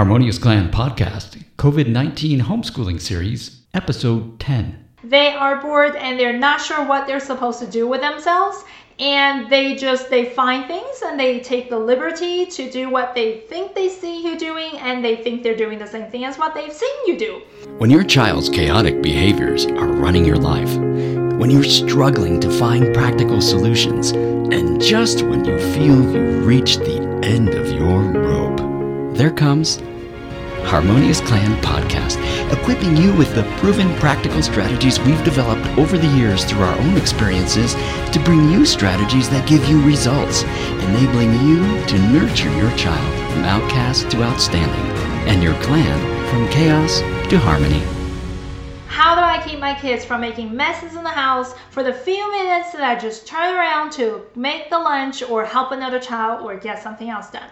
Harmonious Clan Podcast, COVID 19 Homeschooling Series, Episode 10. They are bored and they're not sure what they're supposed to do with themselves and they just they find things and they take the liberty to do what they think they see you doing and they think they're doing the same thing as what they've seen you do when your child's chaotic behaviors are running your life when you're struggling to find practical solutions and just when you feel you've reached the end of your rope there comes Harmonious Clan podcast, equipping you with the proven practical strategies we've developed over the years through our own experiences to bring you strategies that give you results, enabling you to nurture your child from outcast to outstanding and your clan from chaos to harmony. How do I keep my kids from making messes in the house for the few minutes that I just turn around to make the lunch or help another child or get something else done?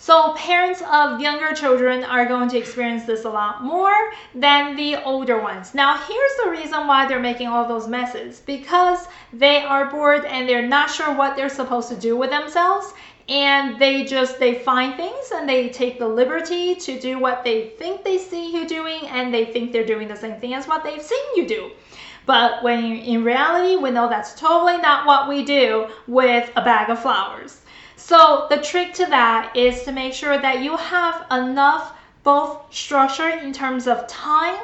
So parents of younger children are going to experience this a lot more than the older ones. Now, here's the reason why they're making all those messes because they are bored and they're not sure what they're supposed to do with themselves and they just they find things and they take the liberty to do what they think they see you doing and they think they're doing the same thing as what they've seen you do. But when in reality, we know that's totally not what we do with a bag of flowers. So the trick to that is to make sure that you have enough both structure in terms of time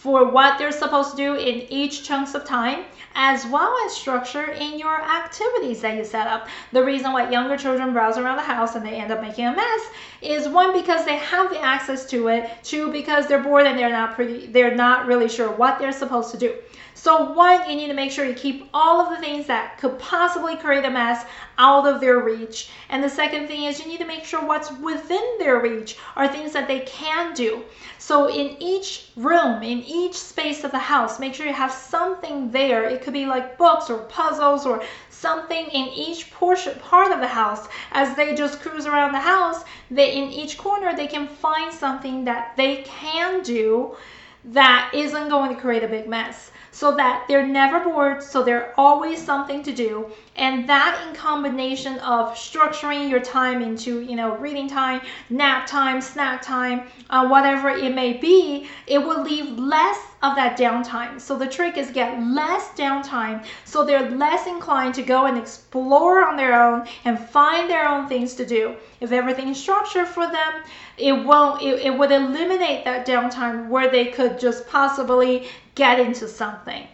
for what they're supposed to do in each chunks of time as well as structure in your activities that you set up. The reason why younger children browse around the house and they end up making a mess is one because they have the access to it, two because they're bored and they're not pretty they're not really sure what they're supposed to do. So one, you need to make sure you keep all of the things that could possibly create a mess out of their reach. And the second thing is you need to make sure what's within their reach are things that they can do. So in each room, in each space of the house, make sure you have something there. It could be like books or puzzles or something in each portion part of the house as they just cruise around the house they in each corner they can find something that they can do that isn't going to create a big mess so that they're never bored, so there's always something to do. And that in combination of structuring your time into, you know, reading time, nap time, snack time, uh, whatever it may be, it will leave less of that downtime. So the trick is get less downtime so they're less inclined to go and explore on their own and find their own things to do. If everything is structured for them, it won't it, it would eliminate that downtime where they could just possibly get into something.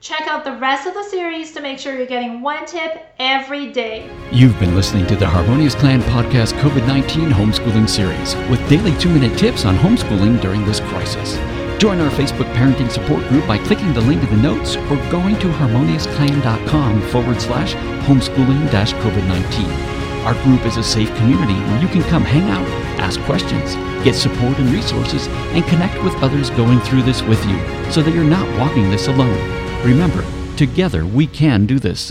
Check out the rest of the series to make sure you're getting one tip every day. You've been listening to the Harmonious Clan Podcast COVID 19 Homeschooling Series with daily two minute tips on homeschooling during this crisis. Join our Facebook parenting support group by clicking the link in the notes or going to harmoniousclan.com forward slash homeschooling dash COVID 19. Our group is a safe community where you can come hang out, ask questions, get support and resources, and connect with others going through this with you so that you're not walking this alone. Remember, together we can do this.